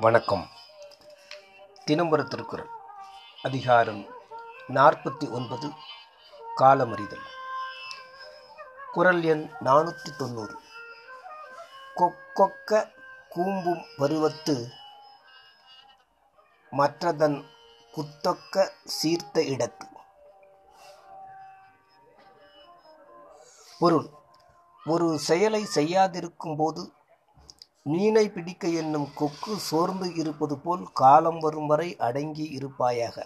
வணக்கம். தினம்பர திருக்குறள் அதிகாரம் நாற்பத்தி ஒன்பது காலமறிதல். குரல் எண் நானூற்றி தொண்ணூறு கொக்கொக்க கூம்பும் பருவத்து மற்றதன் குத்தொக்க சீர்த்த இடத்து. பொருள் ஒரு செயலை செய்யாதிருக்கும் போது மீனை பிடிக்க என்னும் கொக்கு சோர்ந்து இருப்பது போல் காலம் வரும் வரை அடங்கி இருப்பாயாக.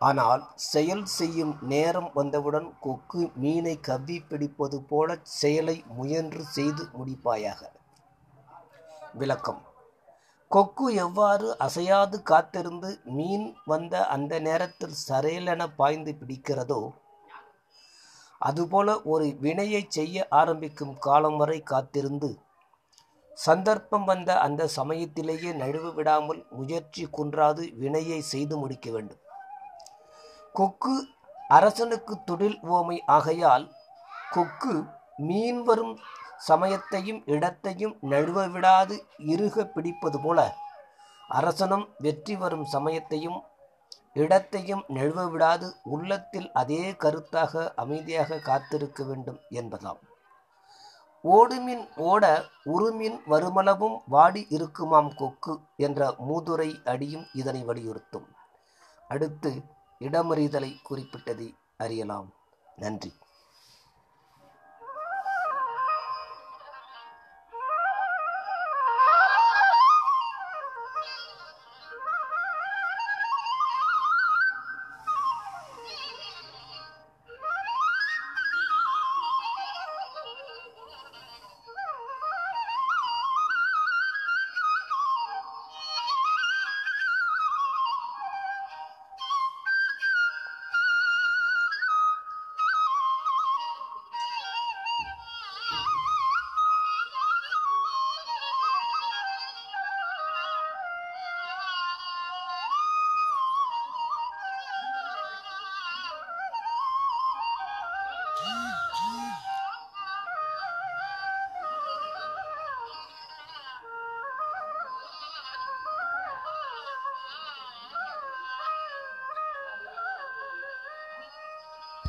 ஆனால் செயல் செய்யும் நேரம் வந்தவுடன் கொக்கு மீனை கவ்வி பிடிப்பது போல செயலை முயன்று செய்து முடிப்பாயாக. விளக்கம். கொக்கு எவ்வாறு அசையாது காத்திருந்து மீன் வந்த அந்த நேரத்தில் சரையலென பாய்ந்து பிடிக்கிறதோ அதுபோல ஒரு வினையை செய்ய ஆரம்பிக்கும் காலம் வரை காத்திருந்து சந்தர்ப்பம் வந்த அந்த சமயத்திலேயே நழுவு விடாமல் முயற்சி குன்றாது வினையை செய்து முடிக்க வேண்டும். கொக்கு அரசனுக்கு தொழில் உவமை ஆகையால் கொக்கு மீன் வரும் சமயத்தையும் இடத்தையும் நழுவ விடாது இறுக பிடிப்பது போல அரசனும் வெற்றி வரும் சமயத்தையும் இடத்தையும் நழுவ விடாது உள்ளத்தில் அதே கருத்தாக அமைதியாக காத்திருக்க வேண்டும் என்பதாம். ஓடுமின் ஓட உருமின் வருமளவும் வாடி இருக்குமாம் கொக்கு என்ற மூதுரை அடியும் இதனை வலியுறுத்தும். அடுத்து இடமறிதலை குறிப்பிட்டதை அறியலாம். நன்றி.